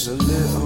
is a little